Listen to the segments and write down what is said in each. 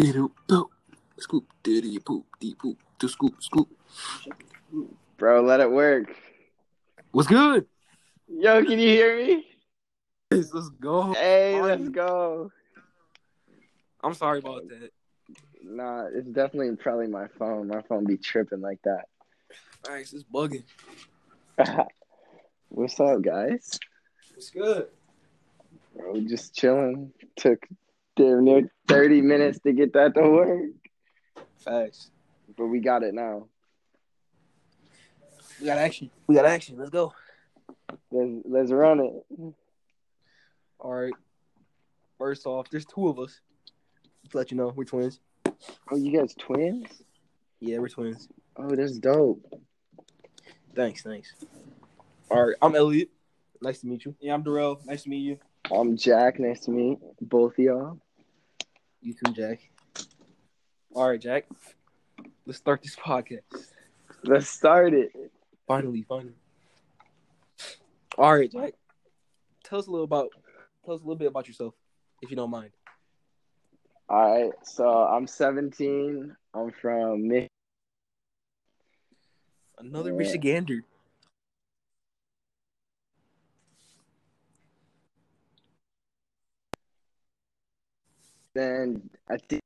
diddy doop doop. Scoop diddy poop dee poop to scoop scoop. Bro, let it work. What's good? Yo, can you hear me? Let's let's go. Hey, let's go. I'm sorry about that. Nah, it's definitely probably my phone. My phone be tripping like that. Thanks, it's bugging. What's up, guys? What's good? Bro, just chilling. Took damn near 30 minutes to get that to work, Facts. but we got it now. We got action. We got action. Let's go. Let's, let's run it. All right. First off, there's two of us. Just let you know, we're twins. Oh, you guys twins? Yeah, we're twins. Oh, that's dope. Thanks, thanks. All right, I'm Elliot. Nice to meet you. Yeah, I'm Darrell. Nice to meet you. I'm Jack. Nice to meet both of y'all. You too, Jack. All right, Jack. Let's start this podcast. Let's start it. Finally, finally. All right, Jack. Tell us a little about tell us a little bit about yourself, if you don't mind. All right, so I'm 17. I'm from Mich- Another Yeah. Michigander. Then I think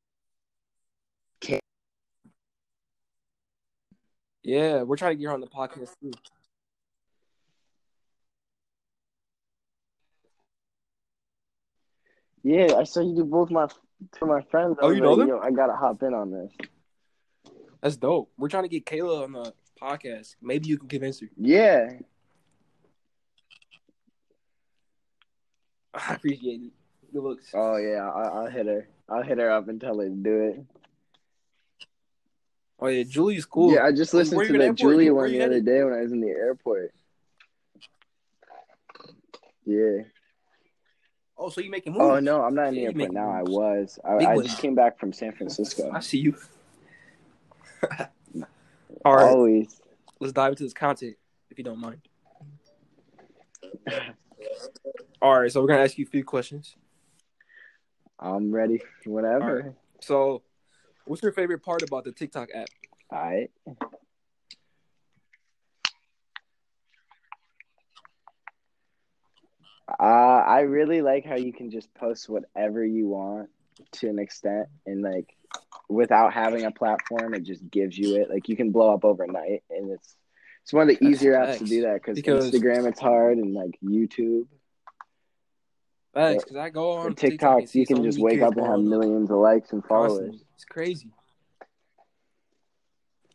Yeah, we're trying to get her on the podcast too. yeah, I saw you do both my to my friends. Oh, you know them? Yo, I gotta hop in on this. That's dope. We're trying to get Kayla on the podcast. Maybe you can convince her. Yeah, I appreciate it. Looks. oh yeah, I, I'll hit her. I'll hit her up and tell her to do it. Oh yeah, Julie's cool. Yeah, I just listened to the the airport? Julia Where one the other day when I was in the airport. Yeah. Oh, so you making oh, moves? Oh no, I'm not in the Yeah, airport now. I was. I, I just came back from San Francisco. I see you. All right, Always. let's dive into this content, if you don't mind. All right, so we're gonna ask you a few questions. I'm ready whenever. So, what's your favorite part about the TikTok app? All right. Uh, I really like how you can just post whatever you want to an extent, and like without having a platform, it just gives you it. Like you can blow up overnight, and it's it's one of the easier apps to do that Because- Instagram it's hard, and like YouTube, Thanks, because I go on TikTok, TikTok, you can just wake up and have millions of likes and followers. constantly. It's crazy.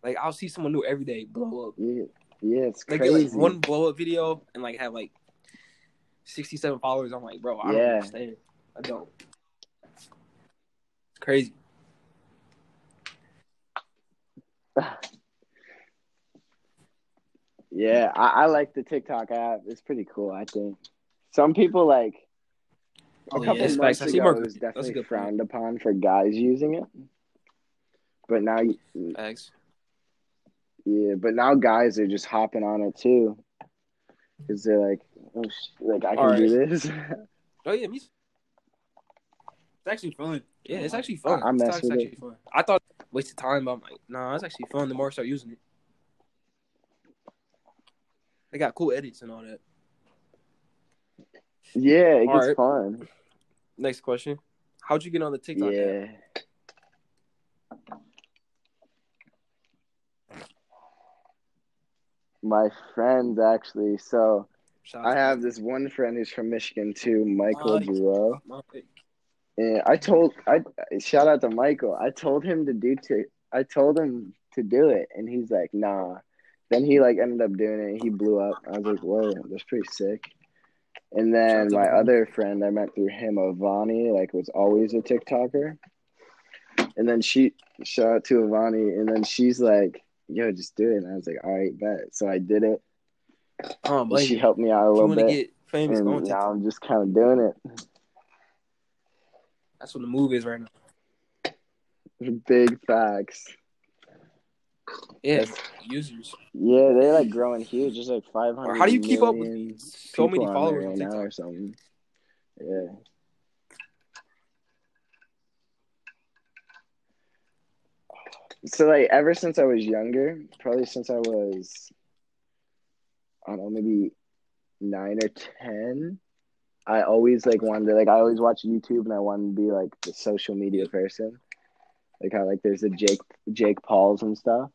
Like I'll see someone new every day blow up. Yeah, yeah, it's They crazy. like one blow up video and like have like sixty seven followers. I'm like, bro, I don't understand. I don't. It's crazy. Yeah, I, I like the TikTok app. It's pretty cool. I think some people like a yeah, couple it's months facts. I see ago Mark- it was definitely good point. frowned upon for guys using it. But now, you- Thanks. yeah, but now guys are just hopping on it too, because they're like, oh, sh- like I can All do this. Oh yeah, me. It's actually fun. Yeah, it's actually fun. I- I mess TikTok's with it. actually fun. I thought wasted time, but I'm like, nah, it's actually fun. The more I start using it, they got cool edits and all that. yeah, it All gets right. fun. Next question: How'd you get on the TikTok app? Yeah. My friends actually. So Shout I have this one friend who's from Michigan too, Michael. Giroux. And I told I shout out to Michael. I told him to do to I told him to do it, and he's like, nah. Then he like ended up doing it. and He blew up. I was like, whoa, that's pretty sick. And then Shout out to my other friend I met through him, Avani, like was always a TikToker. And then she shout out to Avani, and then she's like, yo, just do it. And I was like, all right, bet. So I did it. Oh, blame she helped me out a little bit. get famous? And now. I'm just kind of doing it. That's what the move is right now. Big facts. Yeah, users. Yeah, they're like growing huge. There's like 500. Or how do you keep up with so many people on followers on right now or something. Yeah. So like ever since I was younger, probably since I was I don't know, maybe nine or ten, I always like wanted to like I always watch YouTube and I wanted to be like the social media person. Like how like there's the Jake Jake Pauls and stuff.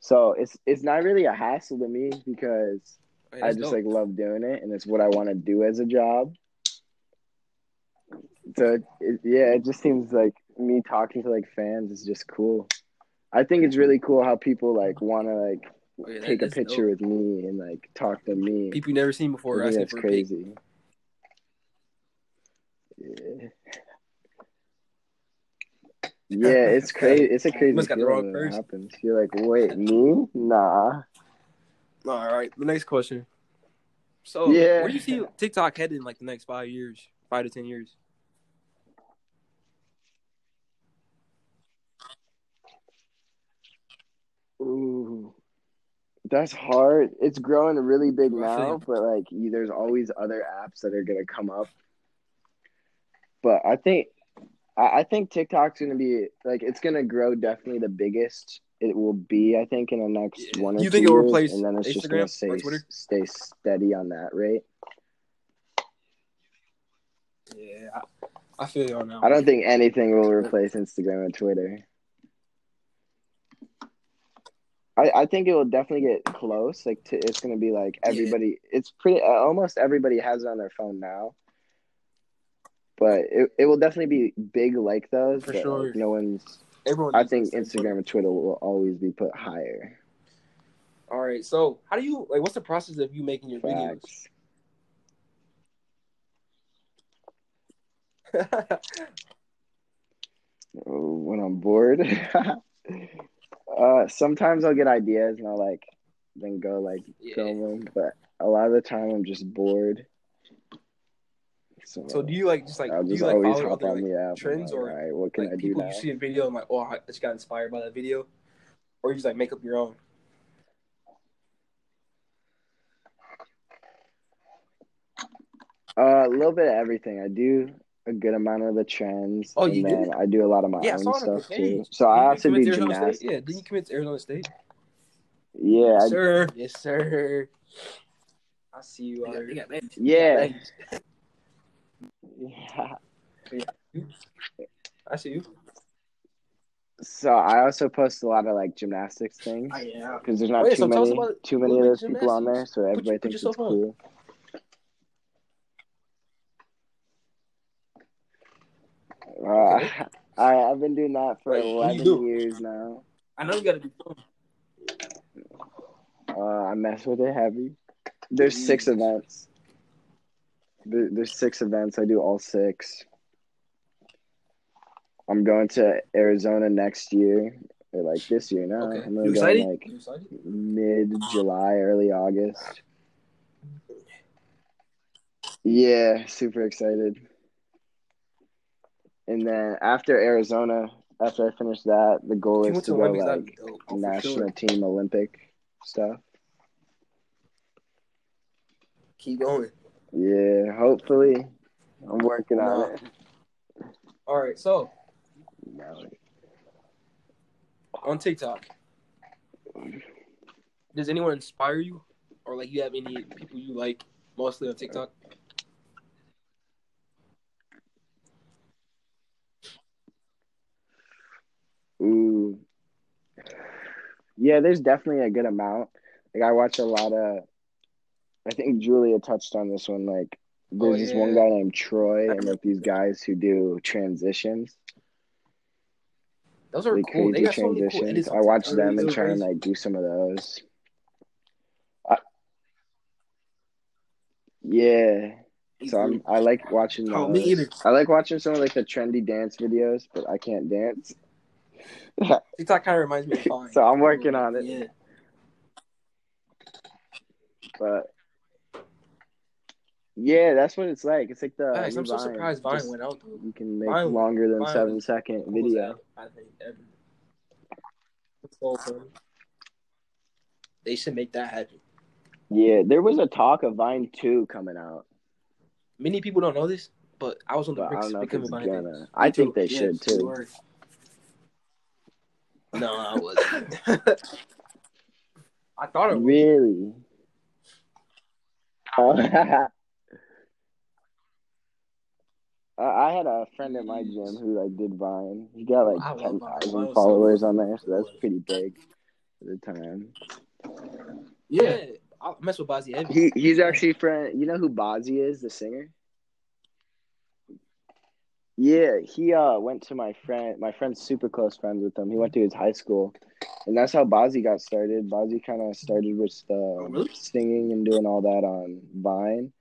So it's it's not really a hassle to me because oh, Hey, I just dope. like love doing it and it's what I want to do as a job. So it, yeah, it just seems like me talking to like fans is just cool. I think it's really cool how people like want to like Oh, yeah, take a picture dope. with me and like talk to me. People you never seen before I think that's crazy. Yeah. Yeah, it's crazy. It's a crazy Must got the wrong that person. happens. You're like, wait, me? Nah. All right, the next question. So, Yeah. where do you see TikTok headed in like the next five years, five to ten years? Ooh, that's hard. It's growing a really big now, but like you, there's always other apps that are gonna come up. But I think, I, I think TikTok's gonna be like it's gonna grow. Definitely the biggest it will be. I think in the next Yeah. one or You two think it will years, replace and then it's just gonna Instagram stay or Twitter? stay steady on that rate. Yeah, I, I feel you on that. I don't think anything will replace Instagram and Twitter. I, I think it will definitely get close. Like to, it's gonna be like everybody. It's pretty. Uh, almost everybody has it on their phone now. But it, it will definitely be big like those. For sure. Like, no one's. Everyone. I think Instagram. Instagram and Twitter will always be put higher. All right, so how do you like? What's the process of you making your videos? Facts. Oh, When I'm bored, uh, sometimes I'll get ideas and I'll like then go like Yeah. film them. But a lot of the time I'm just bored. So, So do you like just like I'll do you like follow other like, the app. trends like, or, all right, what can like I do people now? you see a video and like oh I just got inspired by that video, or you just like make up your own? Uh, a little bit of everything. I do a good amount of the trends. Oh, and you then do? I do a lot of my Yeah, own saw it on your stuff too. So Didn't I you also do to Arizona gymnastics. Yeah, didn't you commit to Arizona State? Yeah, yes, I, sir. Yes, sir. I see you. They out got- here. They got legs. yeah, yeah. I see you. So I also post a lot of like gymnastics things Oh, yeah. because there's not yeah, too so many about too a many of those bit people on there, so everybody put thinks it's yourself on. cool. Uh, Okay. I I've been doing that for Wait, what do you eleven years now. I know you got to be film. Uh, I mess with it heavy. There's six events. There, there's six events. I do all six. I'm going to Arizona next year, or like this year now. Okay. I'm You go excited? like You excited? mid July, early August. Yeah, super excited. And then after Arizona, after I finish that, the goal is to to go like. Oh, national sure. team Olympic stuff. Keep going. Yeah, hopefully. I'm working on No. it. All right, so No. on TikTok, does anyone inspire you, or like you have any people you like mostly on TikTok? Ooh. Yeah, there's definitely a good amount. Like I watch a lot of I think Julia touched on this one, like oh, there's Oh, this one guy named Troy and like these guys who do transitions. Those are like cool. They crazy got so many cool transitions. I watch them and try and like do some of those. I, yeah. So I'm I like watching Oh, me either. I like watching some of like the trendy dance videos, but I can't dance. TikTok kind of reminds me of. So I'm working on it. Yeah. But yeah, that's what it's like. It's like the I'm so Vine. surprised Vine Just- went out though. You can make Vine- longer than Vine seven second video. app, I think ever. So. They should make that happen. Yeah, there was a talk of Vine two coming out, Many people don't know this, but I was on the but I bricks don't know if becoming Vine. gonna. I think they should too. sure. No, I wasn't. I thought it was. Really? Oh. I I had a friend at my gym who like did Vine. He got like love ten Vine. Vine thousand was followers so on there, so that's pretty big at the time. Yeah, I mess with Bazzi Evans. He he's actually friend. You know who Bazzi is, the singer? Yeah, he uh went to my friend. My friend's super close friends with him. He went to his high school, and that's how Bazzi got started. Bazzi kind of started with the Oh, really? singing and doing all that on Vine,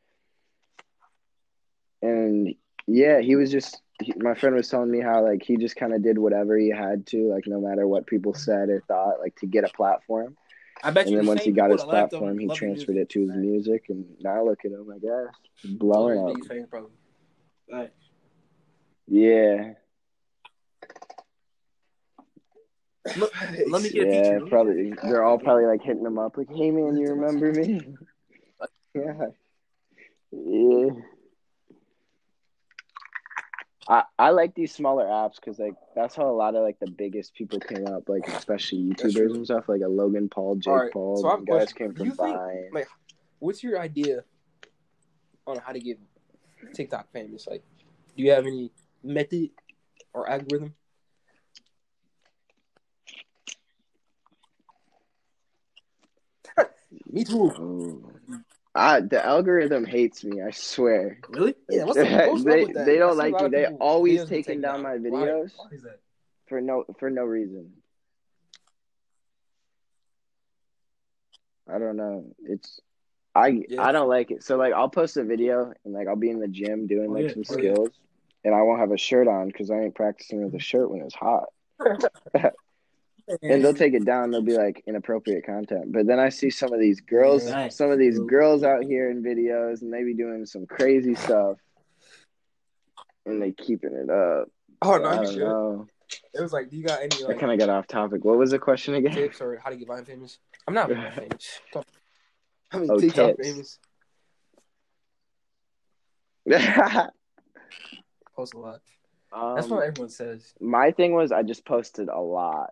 and yeah, he was just. He, my friend was telling me how like he just kind of did whatever he had to, like no matter what people said or thought, like to get a platform. I bet And you. then once he got his that laughed platform, he transferred Music. it to his music, and now look at him, I guess, blowing up. fans. Right. Yeah, Let, let me get a yeah, feature. probably. They're all probably like hitting him up, like, "Hey man, you remember me?" yeah, yeah. I I like these smaller apps because like that's how a lot of like the biggest people came up, like especially YouTubers and stuff, like a Logan Paul, Jake right, Paul. so I have them a guys question. came Do you from think- like, What's your idea on how to get TikTok famous? Like, do you have any method or algorithm? Me too. Oh. I, the algorithm hates me. I swear. Really? Yeah. What's the, what's They- with that? they don't I see a like lot me. They people- always taking taken down my videos. Why is that? for no for no reason. I don't know. It's I Yeah. I don't like it. So like I'll post a video and like I'll be in the gym doing Oh, like yeah. some Oh, yeah. skills and I won't have a shirt on because I ain't practicing with a shirt when it's hot. And they'll take it down. They'll be like inappropriate content. But then I see some of these girls, Yeah. some of these girls out here in videos, and they be doing some crazy stuff, and they keeping it up. Oh I no, you don't should. know. It was like, do you got any I kind of got off topic. What was the question again? tips or how to get Vine famous? I'm not Vine famous. I mean, Oh, TikTok tips. famous. Post a lot. That's um, what everyone says. my thing was I just posted a lot.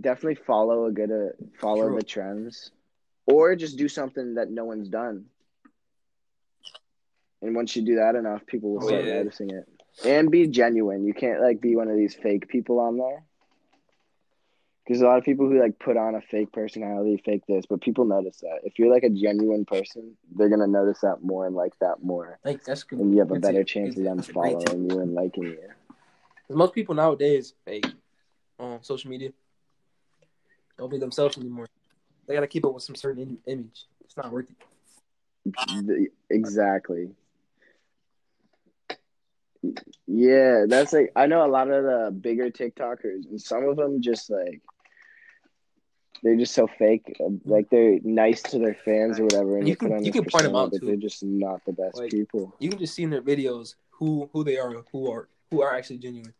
Definitely follow a good uh, follow True. the trends, or just do something that no one's done. And once you do that enough, people will Oh, start yeah. noticing it. And be genuine. You can't like be one of these fake people on there. Because a lot of people who like put on a fake personality, fake this, but people notice that. If you're like a genuine person, they're gonna notice that more and like that more, Like that's good. and you have a better tip. chance of them a following you and liking you. most people nowadays fake on social media. Don't be themselves anymore. They gotta keep up with some certain im- image. It's not worth it. Exactly. Yeah, that's like I know a lot of the bigger TikTokers, and some of them just like they're just so fake. uh, Like they're nice to their fans or whatever, and You can- you can point 'em persona, out, but too. they're just not the best Like- people. You can just see in their videos who who they are, who are who are actually genuine.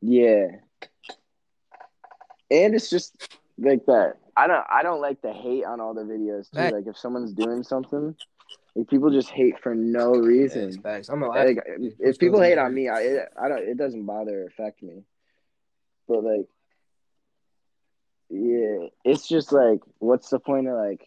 Yeah, and it's just like that. I don't. I don't like the hate on all the videos too. Right. Like if someone's doing something, like people just hate for no Yeah, reason. it's. I'm not like laughing. if people hate on me, I it, I don't. It doesn't bother or affect me. But like, yeah, it's just like, what's the point of like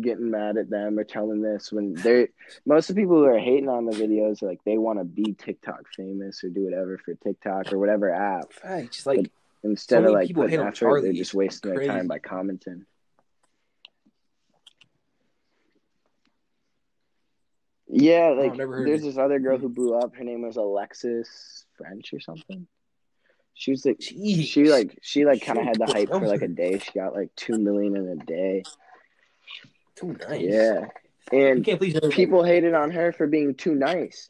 getting mad at them or telling this when they're most of the people who are hating on the videos like they want to be TikTok famous or do whatever for TikTok or whatever app Right, just Like instead many of like putting effort, Charlie. they're just wasting their time by commenting. Yeah, like there's this other girl who blew up. Her name was Alexis French or something. She was like Jeez. she like she like kind of had the hype for like a day. She got like two million in a day. Too nice. Yeah, and can't please everybody. people hated on her for being too nice.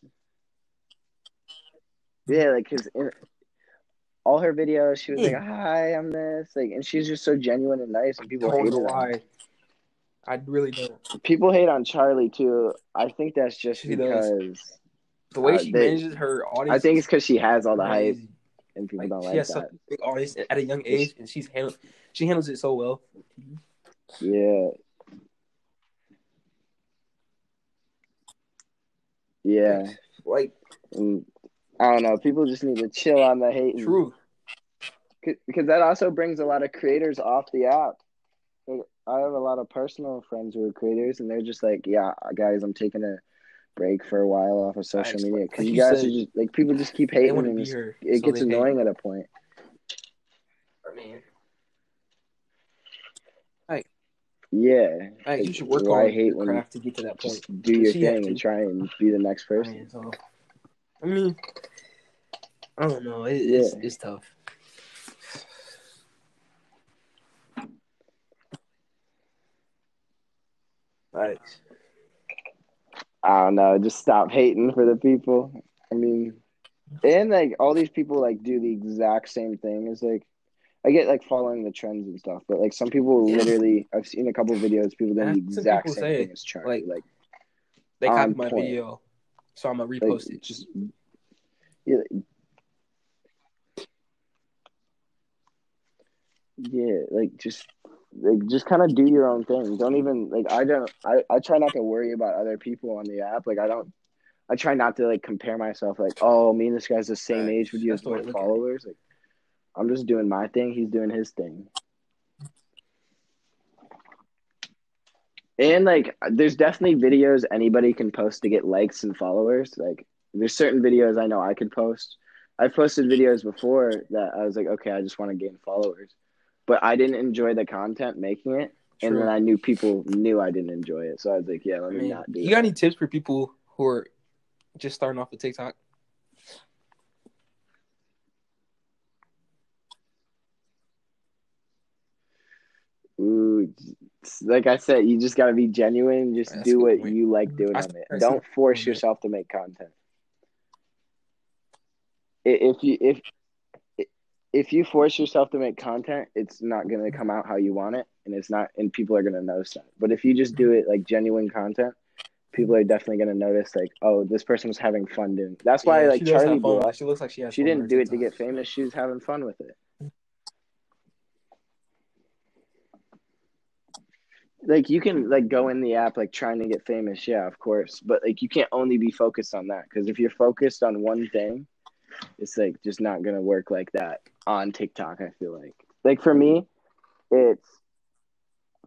Yeah, like his all her videos, she was like, "Hi, I'm this," like, and she's just so genuine and nice, and people don't hated know on her. I really don't. People hate on Charlie too. I think that's just She does. because The way Uh, she they- manages her audience. I think it's because she has all the hype, and people Like, don't she like has that. big audience at a young age, and she's handled. She handles it so well. Yeah, Yeah, Like and mm, I don't know. People just need to chill on the hate. true. because that also brings a lot of creators off the app. Like, I have a lot of personal friends who are creators, and they're just like, "Yeah, guys, I'm taking a break for a while off of social Facts, media because like you you guys said, are just like people just keep hating, want and here. it so gets they hate. annoying at a point." I mean, Yeah, like, you should work Well, I hate your craft to get to that point. just do your She thing and try and be the next person. I mean, I don't know. It, it's Yeah. it's tough. Like, I don't know. Just stop hating for the people. I mean, and like all these people like do the exact same thing. It's like I get like following the trends and stuff, but like some people literally, I've seen a couple videos. People doing the exact same thing as Charlie. like, Like, they copied my point. video, so I'm gonna like repost it. just yeah, yeah, like just like just kind of do your own thing. Don't even like I don't. I I try not to worry about other people on the app. Like I don't. I try not to like compare myself. Like oh, me and this guy's the same Right. age. Would you have more to look at it. followers? Like I'm just doing my thing. He's doing his thing. And like, there's definitely videos anybody can post to get likes and followers. Like, there's certain videos I know I could post. I've posted videos before that I was like, okay, I just want to gain followers, but I didn't enjoy the content making it, and then I knew people knew I didn't enjoy it, so I was like, yeah, let me not do you that. got any tips for people who are just starting off with TikTok? Like I said, you just got to be genuine. Just That's do what point. you like doing on it. Don't force yourself to make content. If you if if you force yourself to make content, it's not going to come out how you want it, and it's not, and people are going to notice that. But if you just do it like genuine content, people are definitely going to notice. Like, oh, this person was having fun doing. That's why Yeah, like she Charlie. She looks like she has. She didn't do it to get famous. She was having fun with it. Like you can like go in the app like trying to get famous, yeah, of course. But like you can't only be focused on that because if you're focused on one thing, it's like just not gonna work like that on TikTok. I feel like like for me, it's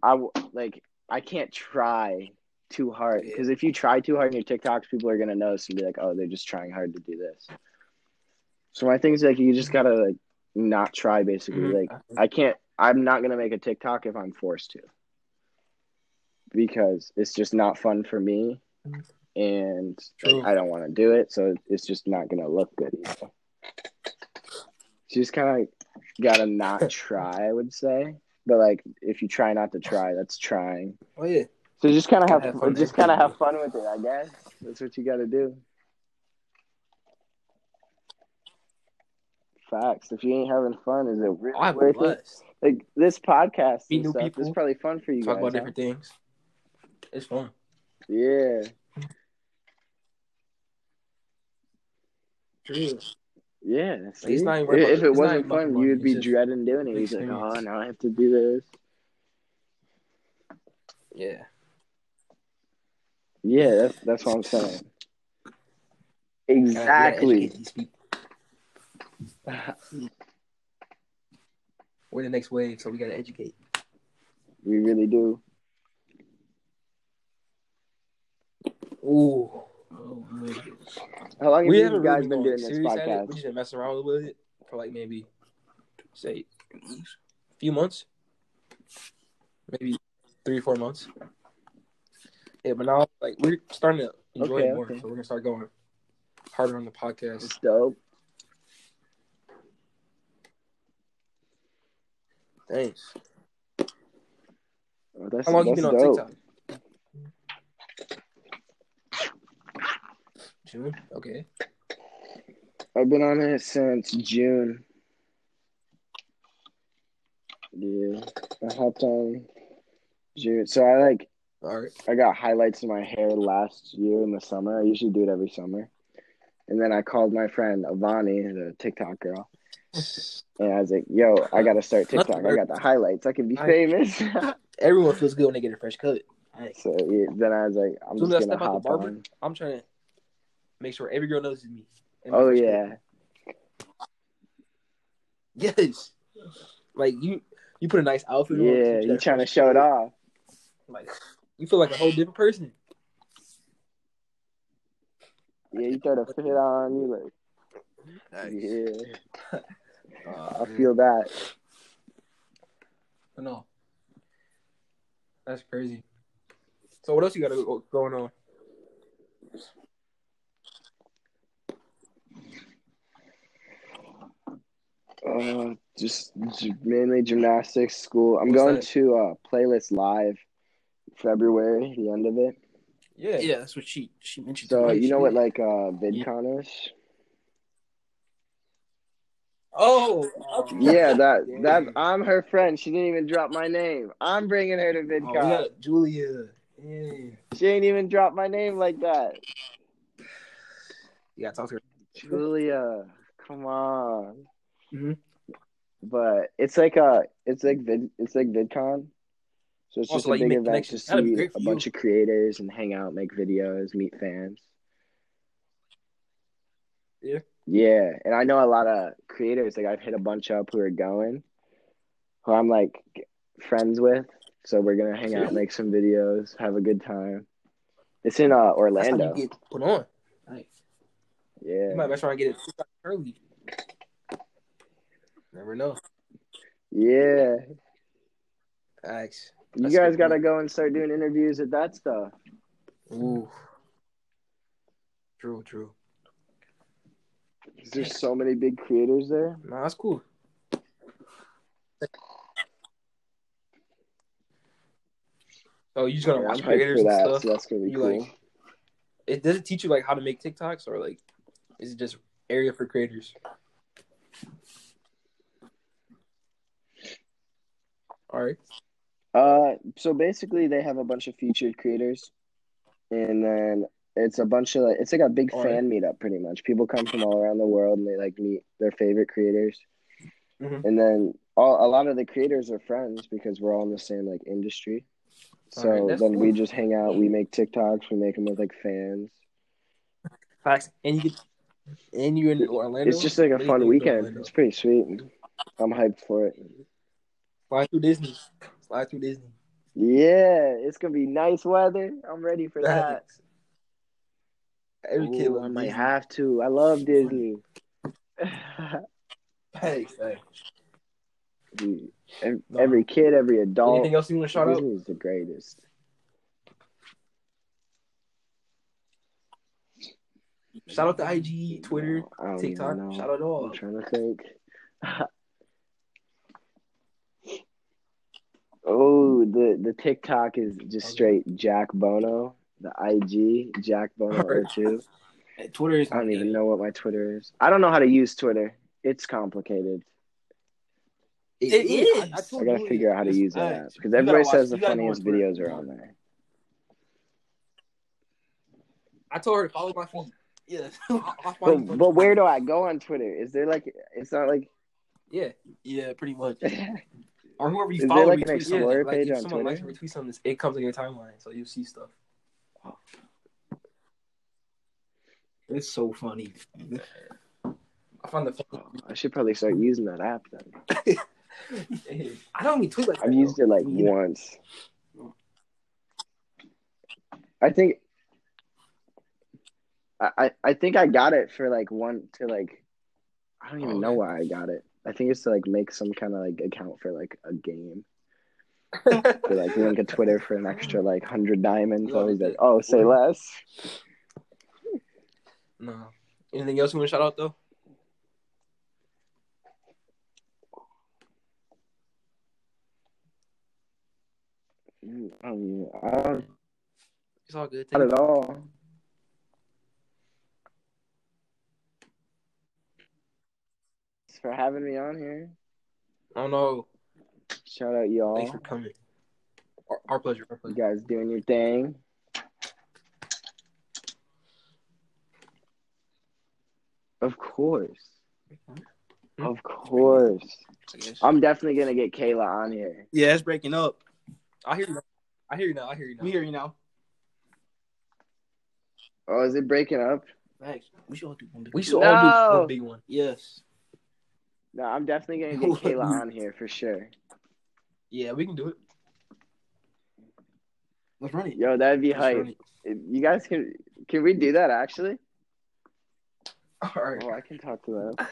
I like I can't try too hard because if you try too hard in your TikToks, people are gonna notice and be like, oh, they're just trying hard to do this. So my thing is like you just gotta like not try basically. Mhm. Like I can't. I'm not gonna make a TikTok if I'm forced to because it's just not fun for me, and True. I don't want to do it. So it's just not gonna look good either. You just kind of gotta not try, I would say. But like, if you try not to try, that's trying. Oh yeah. So just kind of have, have fun just kind of have fun with it, I guess. That's what you got to do. Facts. If you ain't having fun, is it really oh, have worth it? Like this podcast Meet new stuff people. is probably fun for you Talk guys. about huh? different things. It's fun. Yeah, True. yeah. see? It's not even if, if it. it It's wasn't even about the fun, you would be just dreading doing it. You'd be like, oh, now I have to do this. Yeah. Yeah, that's that's what I'm saying. Gotta- we gotta Exactly. educate these people. We're the next wave, so we gotta educate. we really do. Ooh. Oh. How long have We you haven't guys really been doing this serious at it. podcast? We just been messing around with it for like maybe say a few months, maybe three four months. Yeah, but now like we're starting to enjoy Okay, it more, okay. so we're gonna start going harder on the podcast. It's dope. Thanks. Oh, that's How long you been on dope. TikTok? June. Okay. I've been on it since June. Yeah, I hopped on June. So I like All right. I got highlights in my hair last year in the summer. I usually do it every summer. And then I called my friend Avani, the TikTok girl, and I was like, "Yo, I gotta start TikTok. I got the highlights. I can be famous." Everyone feels good when they get a fresh cut. Hey, so yeah, then I was like, "I'm Soon just out the hop on." I'm trying to make sure every girl knows it's me. And Oh first yeah. Yes. Like you, you put a nice outfit on. Yeah, you you got trying to show it off. Like you feel like a whole different person. Yeah, you throw the fit on, you like yeah. Oh, I feel that. But no, that's crazy. So what else you got going on? Uh, just gy- mainly gymnastics school. I'm What's going that? to uh playlist live February, the end of it. Yeah, Yeah, that's what she she mentioned. So you know what like uh VidCon is? Oh, Yeah, that that I'm her friend. She didn't even drop my name. I'm bringing her to Oh, we VidCon. got Julia. Yeah, She ain't even dropped my name like that. you gotta talk to her. Julia, come on. Mhm. But it's like a, it's like vid, it's like VidCon. So it's Also, just a you big event to connections. That'd be see great for a you. bunch of creators and hang out, make videos, meet fans. Yeah. Yeah, and I know a lot of creators. Like I've hit a bunch up who are going, who I'm like friends with. So we're gonna hang out, make some videos, have a good time. It's in uh, That's how Orlando. you get put on. Nice. Yeah. You might be trying to get it early. Never know. Yeah. Thanks. You guys got to go and start doing interviews at that stuff. Ooh. True, true. 'Cause There's so many big creators there. Nah, that's cool. Oh, you just gonna Yeah, watch creators and that, stuff. so that's gonna be You cool. like it does it teach you like how to make TikToks or like is it just area for creators? All right. Uh, so basically, they have a bunch of featured creators, and then it's a bunch of like it's like a big fan meetup, pretty much. People come from all around the world, and they like meet their favorite creators, Mhm. and then all a lot of the creators are friends because we're all in the same like industry. So that's then we just hang out. We make TikToks. We make them with like fans. Facts. And you get and you're in Orlando. It's just like a you fun weekend. It's pretty sweet. I'm hyped for it. Slide through Disney. Fly through Disney. Yeah, it's gonna be nice weather. I'm ready for that. Facts. Every kid Ooh, loves I might Disney. have to. I love Disney. Facts. Dude, every, No. every kid, every adult. Anything else you want to shout out? Disney's the greatest. Shout out to IG, Twitter, don't TikTok. Shout out all. I'm trying to think. oh, the the TikTok is just straight Jack Bono. The IG Jack Bono Alright. 02. Twitter is I don't even eh. know what my Twitter is. I don't know how to use Twitter. It's complicated. It, It is. is. I, I I gotta figure out how to use that facts. app because You gotta everybody watch- says the you funniest videos are on there. I told her to follow my phone. Yeah. I'll follow you. But, but where do I go on Twitter? Is there like it's not like Yeah. yeah, pretty much. Or whoever you Is follow like an retweet something. Explorer Like page if on someone likes Twitter? or retweet something, it comes on your timeline, so you'll see stuff. It's so funny. I find the funny. Oh, I should probably start using that app then. I don't even tweet like. I've used though. it like either. once. I think I, I think I got it for like one to like I don't even Oh, know okay. why I got it. I think it's to like make some kind of like account for like a game. To like link a Twitter for an extra like hundred diamonds. I was like, oh say less. no. Anything else you want to shout out though? Mm, I don't I don't It's all good. not Take at all. Thanks for having me on here. I don't know. Shout out y'all. Thanks for coming. Our, our pleasure. Our You guys doing your thing. Of course. Hmm? Of course. I guess. I'm definitely gonna get Kayla on here. Yeah, it's breaking up. I hear you. Now. I hear you now. I hear you now. We hear you now. Oh, is it breaking up? Facts. We should all do one big We one. should all do one big one. Yes. No, I'm definitely gonna get Kayla on here for sure. Yeah, we can do it. Let's run it. Yo, that'd be Let's hype. You guys can can we do that actually? All right. Oh, I can talk to them.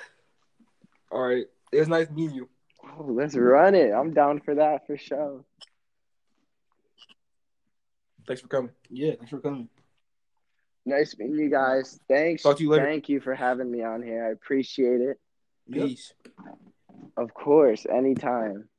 All right. It was nice meeting you. Oh, let's run it. I'm down for that for sure. Thanks for coming. Yeah, thanks for coming. Nice meeting you guys. Thanks. Talk to you later. Thank you for having me on here. I appreciate it. Peace. Of course, anytime.